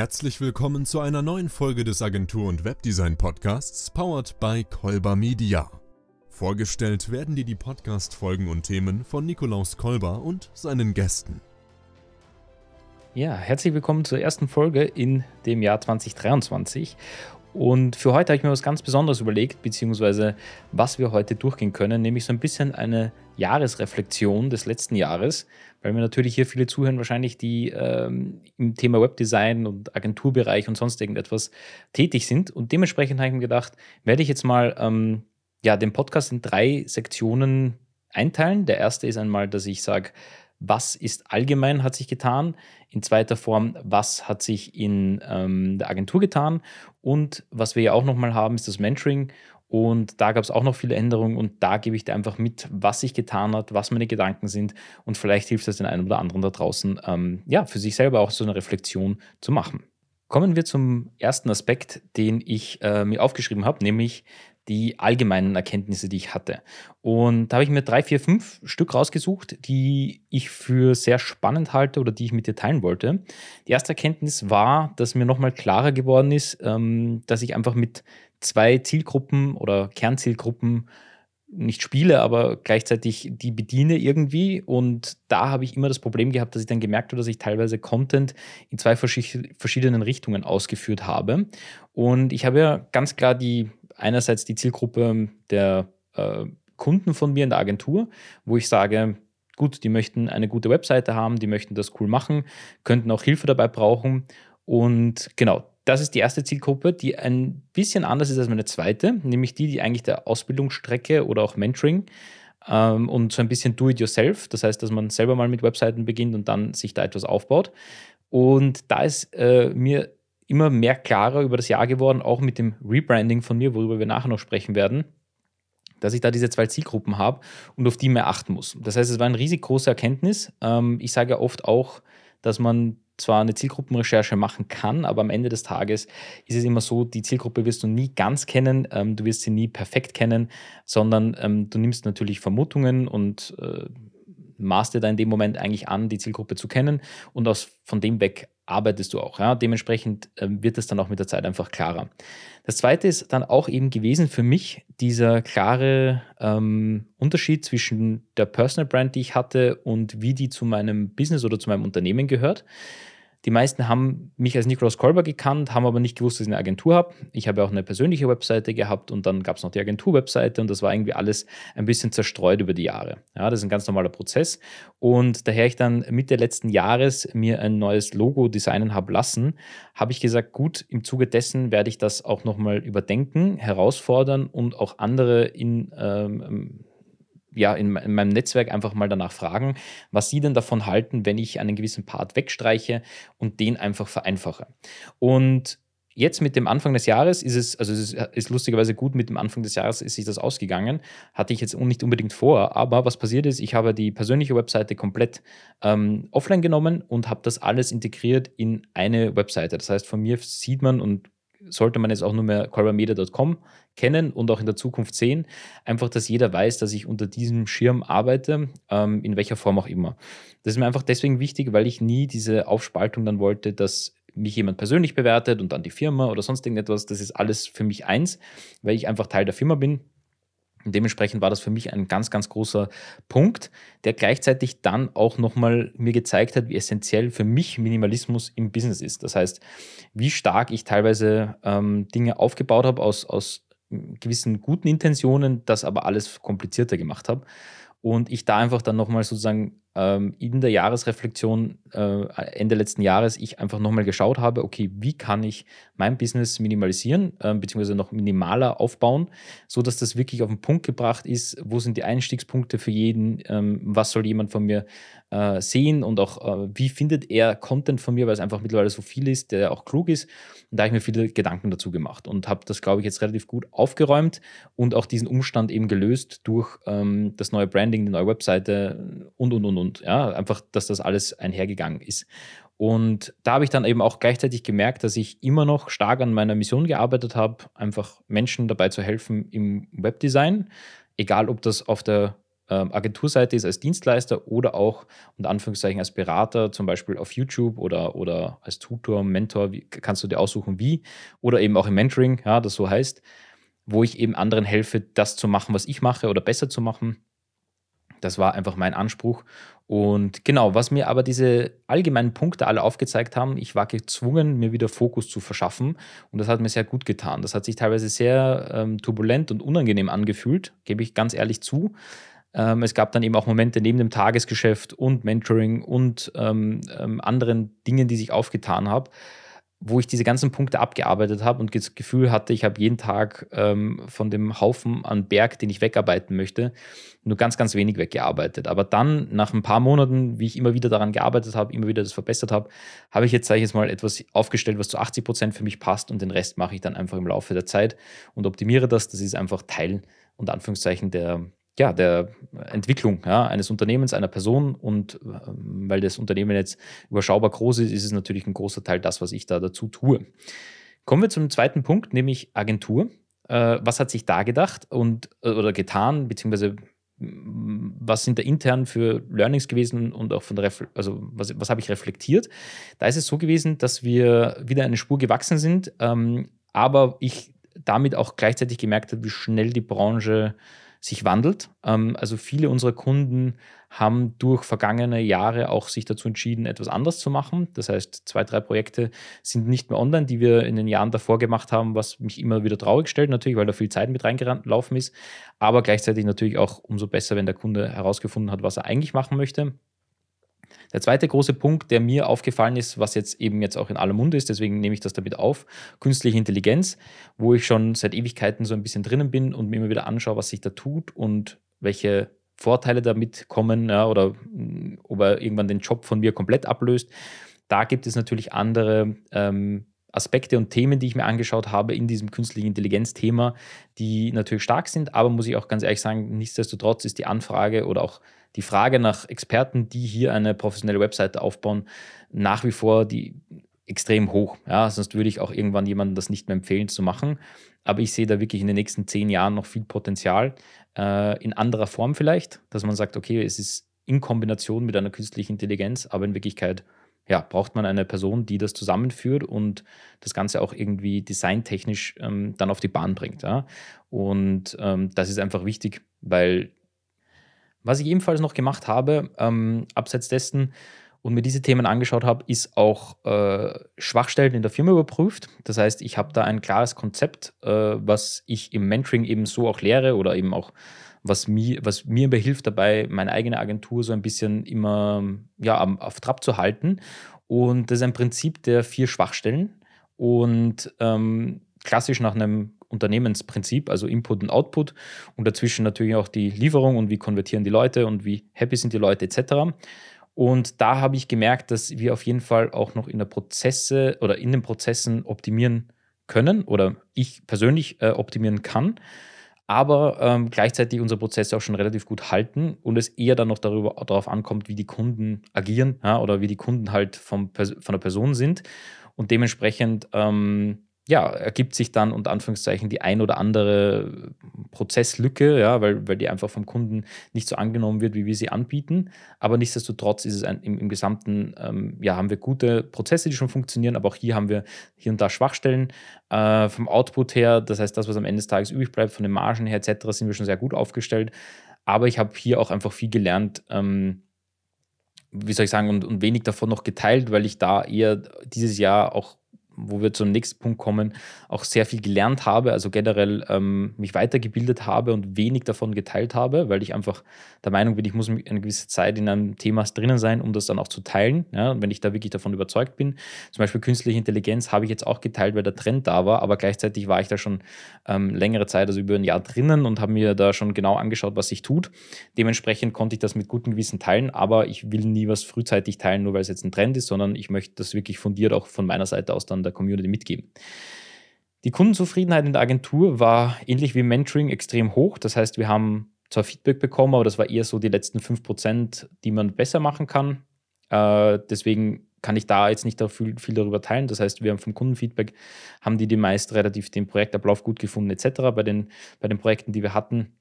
Herzlich willkommen zu einer neuen Folge des Agentur- und Webdesign-Podcasts, powered by Kolber Media. Vorgestellt werden dir die Podcast-Folgen und Themen von Nikolaus Kolber und seinen Gästen. Ja, herzlich willkommen zur ersten Folge in dem Jahr 2023. Und für heute habe ich mir was ganz Besonderes überlegt, beziehungsweise was wir heute durchgehen können, nämlich so ein bisschen eine Jahresreflexion des letzten Jahres, weil mir natürlich hier viele zuhören, wahrscheinlich, die ähm, im Thema Webdesign und Agenturbereich und sonst irgendetwas tätig sind. Und dementsprechend habe ich mir gedacht, werde ich jetzt mal ähm, ja, den Podcast in drei Sektionen einteilen. Der erste ist einmal, dass ich sage, was ist allgemein hat sich getan, in zweiter Form, was hat sich in ähm, der Agentur getan. Und was wir ja auch nochmal haben, ist das Mentoring. Und da gab es auch noch viele Änderungen und da gebe ich dir einfach mit, was sich getan hat, was meine Gedanken sind. Und vielleicht hilft das den einen oder anderen da draußen, ähm, ja, für sich selber auch so eine Reflexion zu machen. Kommen wir zum ersten Aspekt, den ich äh, mir aufgeschrieben habe, nämlich die allgemeinen Erkenntnisse, die ich hatte. Und da habe ich mir drei, vier, fünf Stück rausgesucht, die ich für sehr spannend halte oder die ich mit dir teilen wollte. Die erste Erkenntnis war, dass mir nochmal klarer geworden ist, ähm, dass ich einfach mit zwei Zielgruppen oder Kernzielgruppen nicht spiele, aber gleichzeitig die bediene irgendwie. Und da habe ich immer das Problem gehabt, dass ich dann gemerkt habe, dass ich teilweise Content in zwei verschiedenen Richtungen ausgeführt habe. Und ich habe ja ganz klar die einerseits die Zielgruppe der äh, Kunden von mir in der Agentur, wo ich sage, gut, die möchten eine gute Webseite haben, die möchten das cool machen, könnten auch Hilfe dabei brauchen. Und genau, das ist die erste Zielgruppe, die ein bisschen anders ist als meine zweite, nämlich die, die eigentlich der Ausbildungsstrecke oder auch Mentoring ähm, und so ein bisschen Do-it-yourself, das heißt, dass man selber mal mit Webseiten beginnt und dann sich da etwas aufbaut. Und da ist äh, mir immer mehr klarer über das Jahr geworden, auch mit dem Rebranding von mir, worüber wir nachher noch sprechen werden, dass ich da diese zwei Zielgruppen habe und auf die mehr achten muss. Das heißt, es war eine riesig große Erkenntnis. Ähm, ich sage ja oft auch, dass man zwar eine Zielgruppenrecherche machen kann, aber am Ende des Tages ist es immer so, die Zielgruppe wirst du nie ganz kennen, ähm, du wirst sie nie perfekt kennen, sondern ähm, du nimmst natürlich Vermutungen und äh, maßt dir da in dem Moment eigentlich an, die Zielgruppe zu kennen und aus, von dem weg arbeitest du auch. Ja? Dementsprechend äh, wird es dann auch mit der Zeit einfach klarer. Das zweite ist dann auch eben gewesen für mich dieser klare ähm, Unterschied zwischen der Personal Brand, die ich hatte und wie die zu meinem Business oder zu meinem Unternehmen gehört. Die meisten haben mich als Nikolaus Kolber gekannt, haben aber nicht gewusst, dass ich eine Agentur habe. Ich habe auch eine persönliche Webseite gehabt und dann gab es noch die Agentur-Webseite und das war irgendwie alles ein bisschen zerstreut über die Jahre. Ja, das ist ein ganz normaler Prozess. Und daher ich dann Mitte letzten Jahres mir ein neues Logo designen habe lassen, habe ich gesagt, gut, im Zuge dessen werde ich das auch nochmal überdenken, herausfordern und auch andere in ähm, ja, in, in, meinem Netzwerk einfach mal danach fragen, was sie denn davon halten, wenn ich einen gewissen Part wegstreiche und den einfach vereinfache. Und jetzt mit dem Anfang des Jahres ist es, also es ist, ist, lustigerweise gut, mit dem Anfang des Jahres ist sich das ausgegangen. Hatte ich jetzt nicht unbedingt vor, aber was passiert ist, ich habe die persönliche Webseite komplett ähm, offline genommen und habe das alles integriert in eine Webseite. Das heißt, von mir sieht man und sollte man jetzt auch nur mehr coramedia.com kennen und auch in der Zukunft sehen. Einfach, dass jeder weiß, dass ich unter diesem Schirm arbeite, ähm, in welcher Form auch immer. Das ist mir einfach deswegen wichtig, weil ich nie diese Aufspaltung dann wollte, dass mich jemand persönlich bewertet und dann die Firma oder sonst irgendetwas. Das ist alles für mich eins, weil ich einfach Teil der Firma bin dementsprechend war das für mich ein ganz, ganz großer Punkt, der gleichzeitig dann auch nochmal mir gezeigt hat, wie essentiell für mich Minimalismus im Business ist. Das heißt, wie stark ich teilweise ähm, Dinge aufgebaut habe aus, aus gewissen guten Intentionen, das aber alles komplizierter gemacht habe. Und ich da einfach dann nochmal sozusagen ähm, in der Jahresreflexion äh, Ende letzten Jahres ich einfach nochmal geschaut habe, okay, wie kann ich mein Business minimalisieren, äh, beziehungsweise noch minimaler aufbauen, so dass das wirklich auf den Punkt gebracht ist, wo sind die Einstiegspunkte für jeden, ähm, was soll jemand von mir äh, sehen und auch äh, wie findet er Content von mir, weil es einfach mittlerweile so viel ist, der auch klug ist. Und da habe ich mir viele Gedanken dazu gemacht und habe das, glaube ich, jetzt relativ gut aufgeräumt und auch diesen Umstand eben gelöst durch ähm, das neue Branding, die neue Webseite und, und, und, und. Ja, einfach, dass das alles einhergegangen ist. Und da habe ich dann eben auch gleichzeitig gemerkt, dass ich immer noch stark an meiner Mission gearbeitet habe, einfach Menschen dabei zu helfen im Webdesign, egal ob das auf der ähm, Agenturseite ist als Dienstleister oder auch unter Anführungszeichen als Berater, zum Beispiel auf YouTube oder, oder als Tutor, Mentor, wie, kannst du dir aussuchen, wie, oder eben auch im Mentoring, ja, das so heißt, wo ich eben anderen helfe, das zu machen, was ich mache oder besser zu machen. Das war einfach mein Anspruch. Und genau, was mir aber diese allgemeinen Punkte alle aufgezeigt haben, ich war gezwungen, mir wieder Fokus zu verschaffen. Und das hat mir sehr gut getan. Das hat sich teilweise sehr ähm, turbulent und unangenehm angefühlt, gebe ich ganz ehrlich zu. Ähm, es gab dann eben auch Momente neben dem Tagesgeschäft und Mentoring und ähm, ähm anderen Dingen, die sich aufgetan haben, wo ich diese ganzen Punkte abgearbeitet habe und das Gefühl hatte, ich habe jeden Tag ähm, von dem Haufen an Berg, den ich wegarbeiten möchte, nur ganz, ganz wenig weggearbeitet. Aber dann, nach ein paar Monaten, wie ich immer wieder daran gearbeitet habe, immer wieder das verbessert habe, habe ich jetzt, sage ich jetzt mal, etwas aufgestellt, was zu 80 Prozent für mich passt und den Rest mache ich dann einfach im Laufe der Zeit und optimiere das. Das ist einfach Teil, unter Anführungszeichen, der, ja, der Entwicklung ja, eines Unternehmens, einer Person. Und ähm, weil das Unternehmen jetzt überschaubar groß ist, ist es natürlich ein großer Teil das, was ich da dazu tue. Kommen wir zum zweiten Punkt, nämlich Agentur. Äh, was hat sich da gedacht und äh, oder getan, beziehungsweise was sind da intern für Learnings gewesen und auch von der Refle also was, was habe ich reflektiert? Da ist es so gewesen, dass wir wieder eine Spur gewachsen sind, ähm, aber ich damit auch gleichzeitig gemerkt habe, wie schnell die Branche sich wandelt. Ähm, also viele unserer Kunden haben durch vergangene Jahre auch sich dazu entschieden, etwas anders zu machen. Das heißt, zwei, drei Projekte sind nicht mehr online, die wir in den Jahren davor gemacht haben, was mich immer wieder traurig stellt, natürlich, weil da viel Zeit mit reingelaufen ist. Aber gleichzeitig natürlich auch umso besser, wenn der Kunde herausgefunden hat, was er eigentlich machen möchte. Der zweite große Punkt, der mir aufgefallen ist, was jetzt eben jetzt auch in aller Munde ist, deswegen nehme ich das damit auf, künstliche Intelligenz, wo ich schon seit Ewigkeiten so ein bisschen drinnen bin und mir immer wieder anschaue, was sich da tut und welche Vorteile damit kommen ja, oder mm, ob er irgendwann den Job von mir komplett ablöst. Da gibt es natürlich andere ähm, Aspekte und Themen, die ich mir angeschaut habe in diesem künstlichen Intelligenz-Thema, die natürlich stark sind, aber muss ich auch ganz ehrlich sagen, nichtsdestotrotz ist die Anfrage oder auch die Frage nach Experten, die hier eine professionelle Webseite aufbauen, nach wie vor die extrem hoch. Ja, sonst würde ich auch irgendwann jemandem das nicht mehr empfehlen zu machen. Aber ich sehe da wirklich in den nächsten zehn Jahren noch viel Potenzial, äh, in anderer Form vielleicht, dass man sagt, okay, es ist in Kombination mit einer künstlichen Intelligenz, aber in Wirklichkeit ja, braucht man eine Person, die das zusammenführt und das Ganze auch irgendwie designtechnisch ähm, dann auf die Bahn bringt. Ja? Und ähm, das ist einfach wichtig, weil was ich ebenfalls noch gemacht habe, ähm, abseits dessen und mir diese Themen angeschaut habe, ist auch äh, Schwachstellen in der Firma überprüft. Das heißt, ich habe da ein klares Konzept, äh, was ich im Mentoring eben so auch lehre oder eben auch was mir, was mir behilft dabei, meine eigene Agentur so ein bisschen immer ja, auf Trab zu halten. Und das ist ein Prinzip der vier Schwachstellen. Und ähm, klassisch nach einem Unternehmensprinzip, also Input und Output und dazwischen natürlich auch die Lieferung und wie konvertieren die Leute und wie happy sind die Leute etc. Und da habe ich gemerkt, dass wir auf jeden Fall auch noch in der Prozesse oder in den Prozessen optimieren können oder ich persönlich äh, optimieren kann, aber ähm, gleichzeitig unsere Prozesse auch schon relativ gut halten und es eher dann noch darüber, darauf ankommt, wie die Kunden agieren ja, oder wie die Kunden halt vom, von der Person sind. Und dementsprechend ähm, ja, ergibt sich dann unter Anführungszeichen die ein oder andere Prozesslücke, ja, weil, weil die einfach vom Kunden nicht so angenommen wird, wie wir sie anbieten. Aber nichtsdestotrotz ist es ein, im, im Gesamten, ähm, ja, haben wir gute Prozesse, die schon funktionieren, aber auch hier haben wir hier und da Schwachstellen. Äh, vom Output her, das heißt, das, was am Ende des Tages übrig bleibt, von den Margen her etc., sind wir schon sehr gut aufgestellt. Aber ich habe hier auch einfach viel gelernt, ähm, wie soll ich sagen, und, und wenig davon noch geteilt, weil ich da eher dieses Jahr auch wo wir zum nächsten Punkt kommen, auch sehr viel gelernt habe, also generell ähm, mich weitergebildet habe und wenig davon geteilt habe, weil ich einfach der Meinung bin, ich muss eine gewisse Zeit in einem Thema drinnen sein, um das dann auch zu teilen. Ja, und wenn ich da wirklich davon überzeugt bin, zum Beispiel künstliche Intelligenz habe ich jetzt auch geteilt, weil der Trend da war, aber gleichzeitig war ich da schon ähm, längere Zeit, also über ein Jahr drinnen und habe mir da schon genau angeschaut, was sich tut. Dementsprechend konnte ich das mit gutem Gewissen teilen, aber ich will nie was frühzeitig teilen, nur weil es jetzt ein Trend ist, sondern ich möchte das wirklich fundiert auch von meiner Seite aus dann der Community mitgeben. Die Kundenzufriedenheit in der Agentur war ähnlich wie Mentoring extrem hoch. Das heißt, wir haben zwar Feedback bekommen, aber das war eher so die letzten 5%, die man besser machen kann. Äh, deswegen kann ich da jetzt nicht viel, viel, darüber teilen. Das heißt, wir haben vom Kundenfeedback, haben die die meist relativ den Projektablauf gut gefunden etc. Bei den, bei den Projekten, die wir hatten.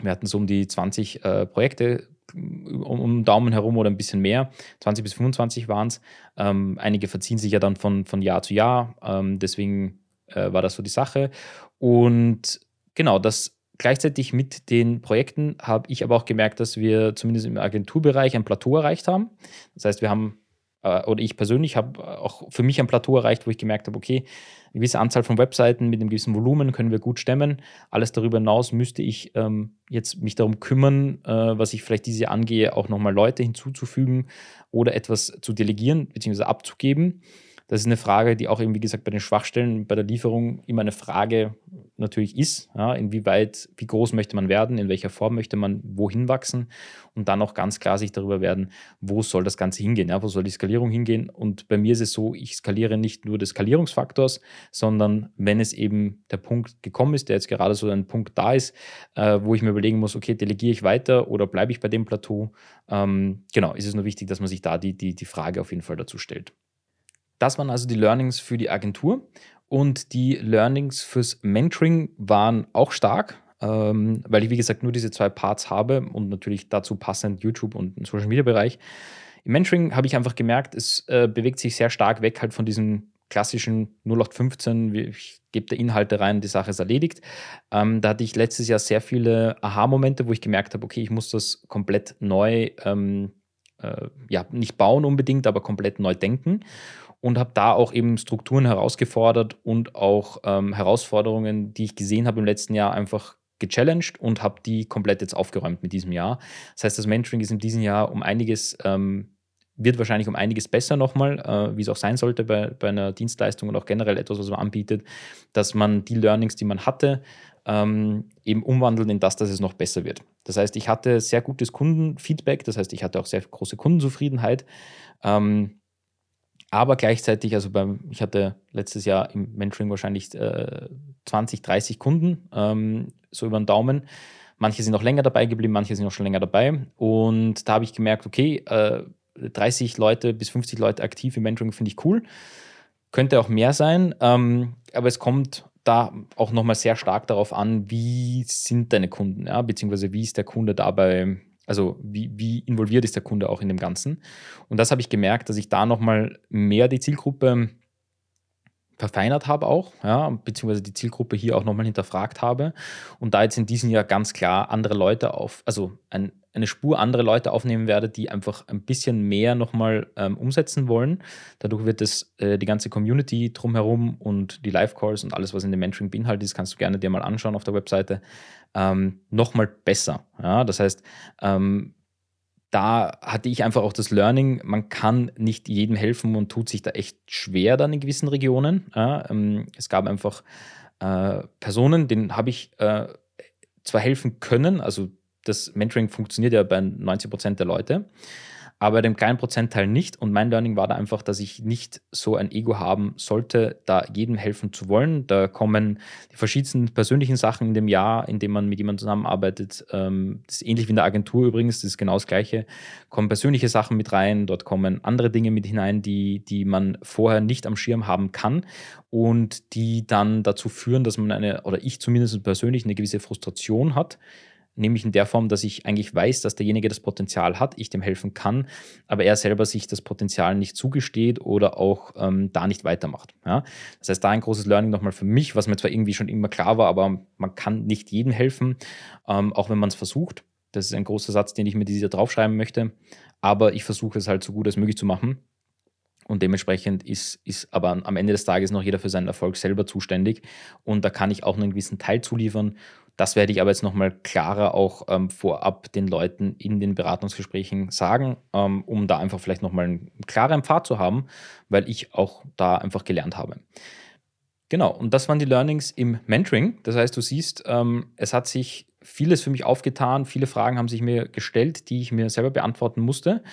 Wir hatten so um die 20 äh, Projekte um, um Daumen herum oder ein bisschen mehr. 20 bis 25 waren es. Ähm, einige verziehen sich ja dann von, von Jahr zu Jahr. Ähm, deswegen äh, war das so die Sache. Und genau, das gleichzeitig mit den Projekten habe ich aber auch gemerkt, dass wir zumindest im Agenturbereich ein Plateau erreicht haben. Das heißt, wir haben, oder ich persönlich habe auch für mich ein Plateau erreicht, wo ich gemerkt habe, okay, eine gewisse Anzahl von Webseiten mit einem gewissen Volumen können wir gut stemmen. Alles darüber hinaus müsste ich ähm, jetzt mich darum kümmern, äh, was ich vielleicht diese angehe, auch nochmal Leute hinzuzufügen oder etwas zu delegieren bzw. abzugeben. Das ist eine Frage, die auch eben, wie gesagt, bei den Schwachstellen bei der Lieferung immer eine Frage natürlich ist. Ja, inwieweit, wie groß möchte man werden, in welcher Form möchte man wohin wachsen und dann auch ganz klar sich darüber werden, wo soll das Ganze hingehen, ja, wo soll die Skalierung hingehen. Und bei mir ist es so, ich skaliere nicht nur des Skalierungsfaktors, sondern wenn es eben der Punkt gekommen ist, der jetzt gerade so ein Punkt da ist, äh, wo ich mir überlegen muss, okay, delegiere ich weiter oder bleibe ich bei dem Plateau? Ähm, genau, ist es nur wichtig, dass man sich da die, die, die Frage auf jeden Fall dazu stellt. Das waren also die Learnings für die Agentur. Und die Learnings fürs Mentoring waren auch stark, ähm, weil ich, wie gesagt, nur diese zwei Parts habe und natürlich dazu passend YouTube und den Social Media Bereich. Im Mentoring habe ich einfach gemerkt, es äh, bewegt sich sehr stark weg halt von diesem klassischen 0815, ich gebe da Inhalte rein, die Sache ist erledigt. Ähm, da hatte ich letztes Jahr sehr viele Aha-Momente, wo ich gemerkt habe, okay, ich muss das komplett neu, ähm, äh, ja, nicht bauen unbedingt, aber komplett neu denken und habe da auch eben Strukturen herausgefordert und auch ähm, Herausforderungen, die ich gesehen habe im letzten Jahr, einfach gechallenged und habe die komplett jetzt aufgeräumt mit diesem Jahr. Das heißt, das Mentoring ist in diesem Jahr um einiges, ähm, wird wahrscheinlich um einiges besser nochmal, äh, wie es auch sein sollte bei, bei einer Dienstleistung und auch generell etwas, was man anbietet, dass man die Learnings, die man hatte, ähm, eben umwandelt in das, dass es noch besser wird. Das heißt, ich hatte sehr gutes Kundenfeedback, das heißt, ich hatte auch sehr große Kundenzufriedenheit. Ähm, aber gleichzeitig, also beim, ich hatte letztes Jahr im Mentoring wahrscheinlich äh, 20, 30 Kunden, ähm, so über den Daumen. Manche sind noch länger dabei geblieben, manche sind noch schon länger dabei. Und da habe ich gemerkt, okay, äh, 30 Leute bis 50 Leute aktiv im Mentoring finde ich cool. Könnte auch mehr sein, ähm, aber es kommt da auch nochmal sehr stark darauf an, wie sind deine Kunden, ja, beziehungsweise wie ist der Kunde dabei also wie, wie involviert ist der Kunde auch in dem Ganzen? Und das habe ich gemerkt, dass ich da nochmal mehr die Zielgruppe verfeinert habe auch, ja, beziehungsweise die Zielgruppe hier auch nochmal hinterfragt habe und da jetzt in diesem Jahr ganz klar andere Leute auf, also ein, eine Spur andere Leute aufnehmen werde, die einfach ein bisschen mehr nochmal ähm, umsetzen wollen. Dadurch wird es äh, die ganze Community drumherum und die Live-Calls und alles, was in dem Mentoring beinhaltet ist, kannst du gerne dir mal anschauen auf der Webseite, ähm, nochmal besser. Ja? Das heißt, ähm, da hatte ich einfach auch das Learning, man kann nicht jedem helfen und tut sich da echt schwer dann in gewissen Regionen. Ja? Ähm, es gab einfach äh, Personen, denen habe ich äh, zwar helfen können, also das Mentoring funktioniert ja bei 90 Prozent der Leute, aber dem kleinen Prozentteil nicht. Und mein Learning war da einfach, dass ich nicht so ein Ego haben sollte, da jedem helfen zu wollen. Da kommen die verschiedensten persönlichen Sachen in dem Jahr, in dem man mit jemandem zusammenarbeitet. Ähm, das ist ähnlich wie in der Agentur übrigens, das ist genau das Gleiche. Kommen persönliche Sachen mit rein, dort kommen andere Dinge mit hinein, die, die man vorher nicht am Schirm haben kann und die dann dazu führen, dass man eine, oder ich zumindest persönlich, eine gewisse Frustration hat nämlich in der Form, dass ich eigentlich weiß, dass derjenige das Potenzial hat, ich dem helfen kann, aber er selber sich das Potenzial nicht zugesteht oder auch ähm, da nicht weitermacht. Ja? Das heißt, da ein großes Learning nochmal für mich, was mir zwar irgendwie schon immer klar war, aber man kann nicht jedem helfen, ähm, auch wenn man es versucht. Das ist ein großer Satz, den ich mir dieses Jahr draufschreiben möchte, aber ich versuche es halt so gut als möglich zu machen. Und dementsprechend ist, ist aber am Ende des Tages noch jeder für seinen Erfolg selber zuständig. Und da kann ich auch einen gewissen Teil zuliefern. Das werde ich aber jetzt nochmal klarer auch ähm, vorab den Leuten in den Beratungsgesprächen sagen, ähm, um da einfach vielleicht nochmal einen klaren Pfad zu haben, weil ich auch da einfach gelernt habe. Genau, und das waren die Learnings im Mentoring. Das heißt, du siehst, ähm, es hat sich vieles für mich aufgetan, viele Fragen haben sich mir gestellt, die ich mir selber beantworten musste,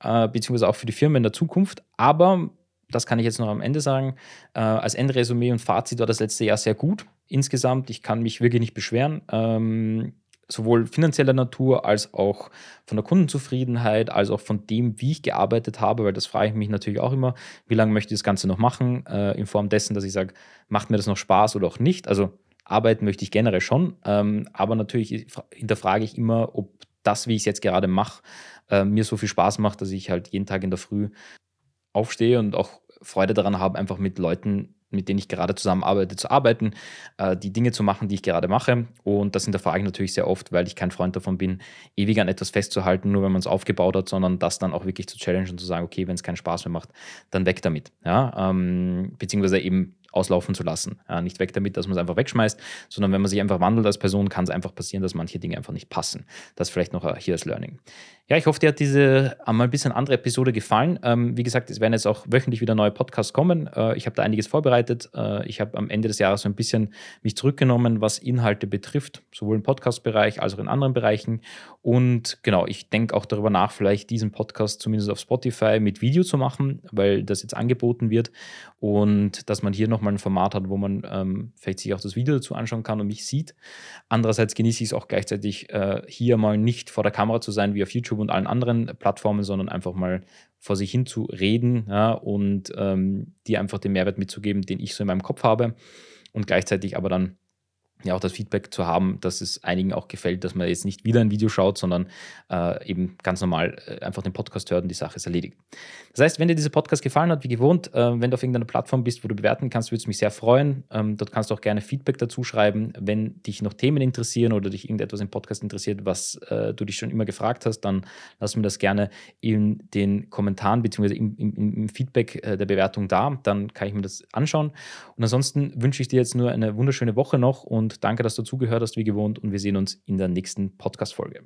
äh, beziehungsweise auch für die Firma in der Zukunft. Aber das kann ich jetzt noch am Ende sagen, äh, als Endresümee und Fazit war das letzte Jahr sehr gut insgesamt. Ich kann mich wirklich nicht beschweren. Ähm, sowohl finanzieller Natur als auch von der Kundenzufriedenheit, als auch von dem, wie ich gearbeitet habe, weil das frage ich mich natürlich auch immer, wie lange möchte ich das Ganze noch machen, äh, in Form dessen, dass ich sage, macht mir das noch Spaß oder auch nicht. Also Arbeiten möchte ich generell schon, ähm, aber natürlich hinterfrage ich immer, ob das, wie ich es jetzt gerade mache, äh, mir so viel Spaß macht, dass ich halt jeden Tag in der Früh aufstehe und auch Freude daran habe, einfach mit Leuten mit denen ich gerade zusammenarbeite, zu arbeiten, äh, die Dinge zu machen, die ich gerade mache. Und das hinterfrage ich natürlich sehr oft, weil ich kein Freund davon bin, ewig an etwas festzuhalten, nur wenn man es aufgebaut hat, sondern das dann auch wirklich zu challengen und zu sagen, okay, wenn es keinen Spaß mehr macht, dann weg damit. Ja? Ähm, beziehungsweise eben auslaufen zu lassen. Ja, nicht weg damit, dass man es einfach wegschmeißt, sondern wenn man sich einfach wandelt als Person, kann es einfach passieren, dass manche Dinge einfach nicht passen. Das vielleicht noch hier das Learning. Ja, ich hoffe, dir hat diese einmal ein bisschen andere Episode gefallen. Ähm, wie gesagt, es werden jetzt auch wöchentlich wieder neue Podcasts kommen. Äh, ich habe da einiges vorbereitet. Äh, ich habe am Ende des Jahres so ein bisschen mich zurückgenommen, was Inhalte betrifft, sowohl im Podcast-Bereich als auch in anderen Bereichen. Und genau, ich denke auch darüber nach, vielleicht diesen Podcast zumindest auf Spotify mit Video zu machen, weil das jetzt angeboten wird und dass man hier nochmal ein Format hat, wo man ähm, vielleicht sich auch das Video dazu anschauen kann und mich sieht. Andererseits genieße ich es auch gleichzeitig, äh, hier mal nicht vor der Kamera zu sein wie auf YouTube und allen anderen Plattformen, sondern einfach mal vor sich hin zu reden ja, und ähm, dir einfach den Mehrwert mitzugeben, den ich so in meinem Kopf habe und gleichzeitig aber dann ja auch das Feedback zu haben, dass es einigen auch gefällt, dass man jetzt nicht wieder ein Video schaut, sondern äh, eben ganz normal äh, einfach den Podcast hört und die Sache ist erledigt. Das heißt, wenn dir dieser Podcast gefallen hat, wie gewohnt, äh, wenn du auf irgendeiner Plattform bist, wo du bewerten kannst, würde es mich sehr freuen. Ähm, dort kannst du auch gerne Feedback dazu schreiben. Wenn dich noch Themen interessieren oder dich irgendetwas im Podcast interessiert, was äh, du dich schon immer gefragt hast, dann lass mir das gerne in den Kommentaren bzw. Im, im, im, Feedback äh, der Bewertung da. Dann kann ich mir das anschauen. Und ansonsten wünsche ich dir jetzt nur eine wunderschöne Woche noch und und danke, dass du zugehört hast, wie gewohnt. Und wir sehen uns in der nächsten Podcast-Folge.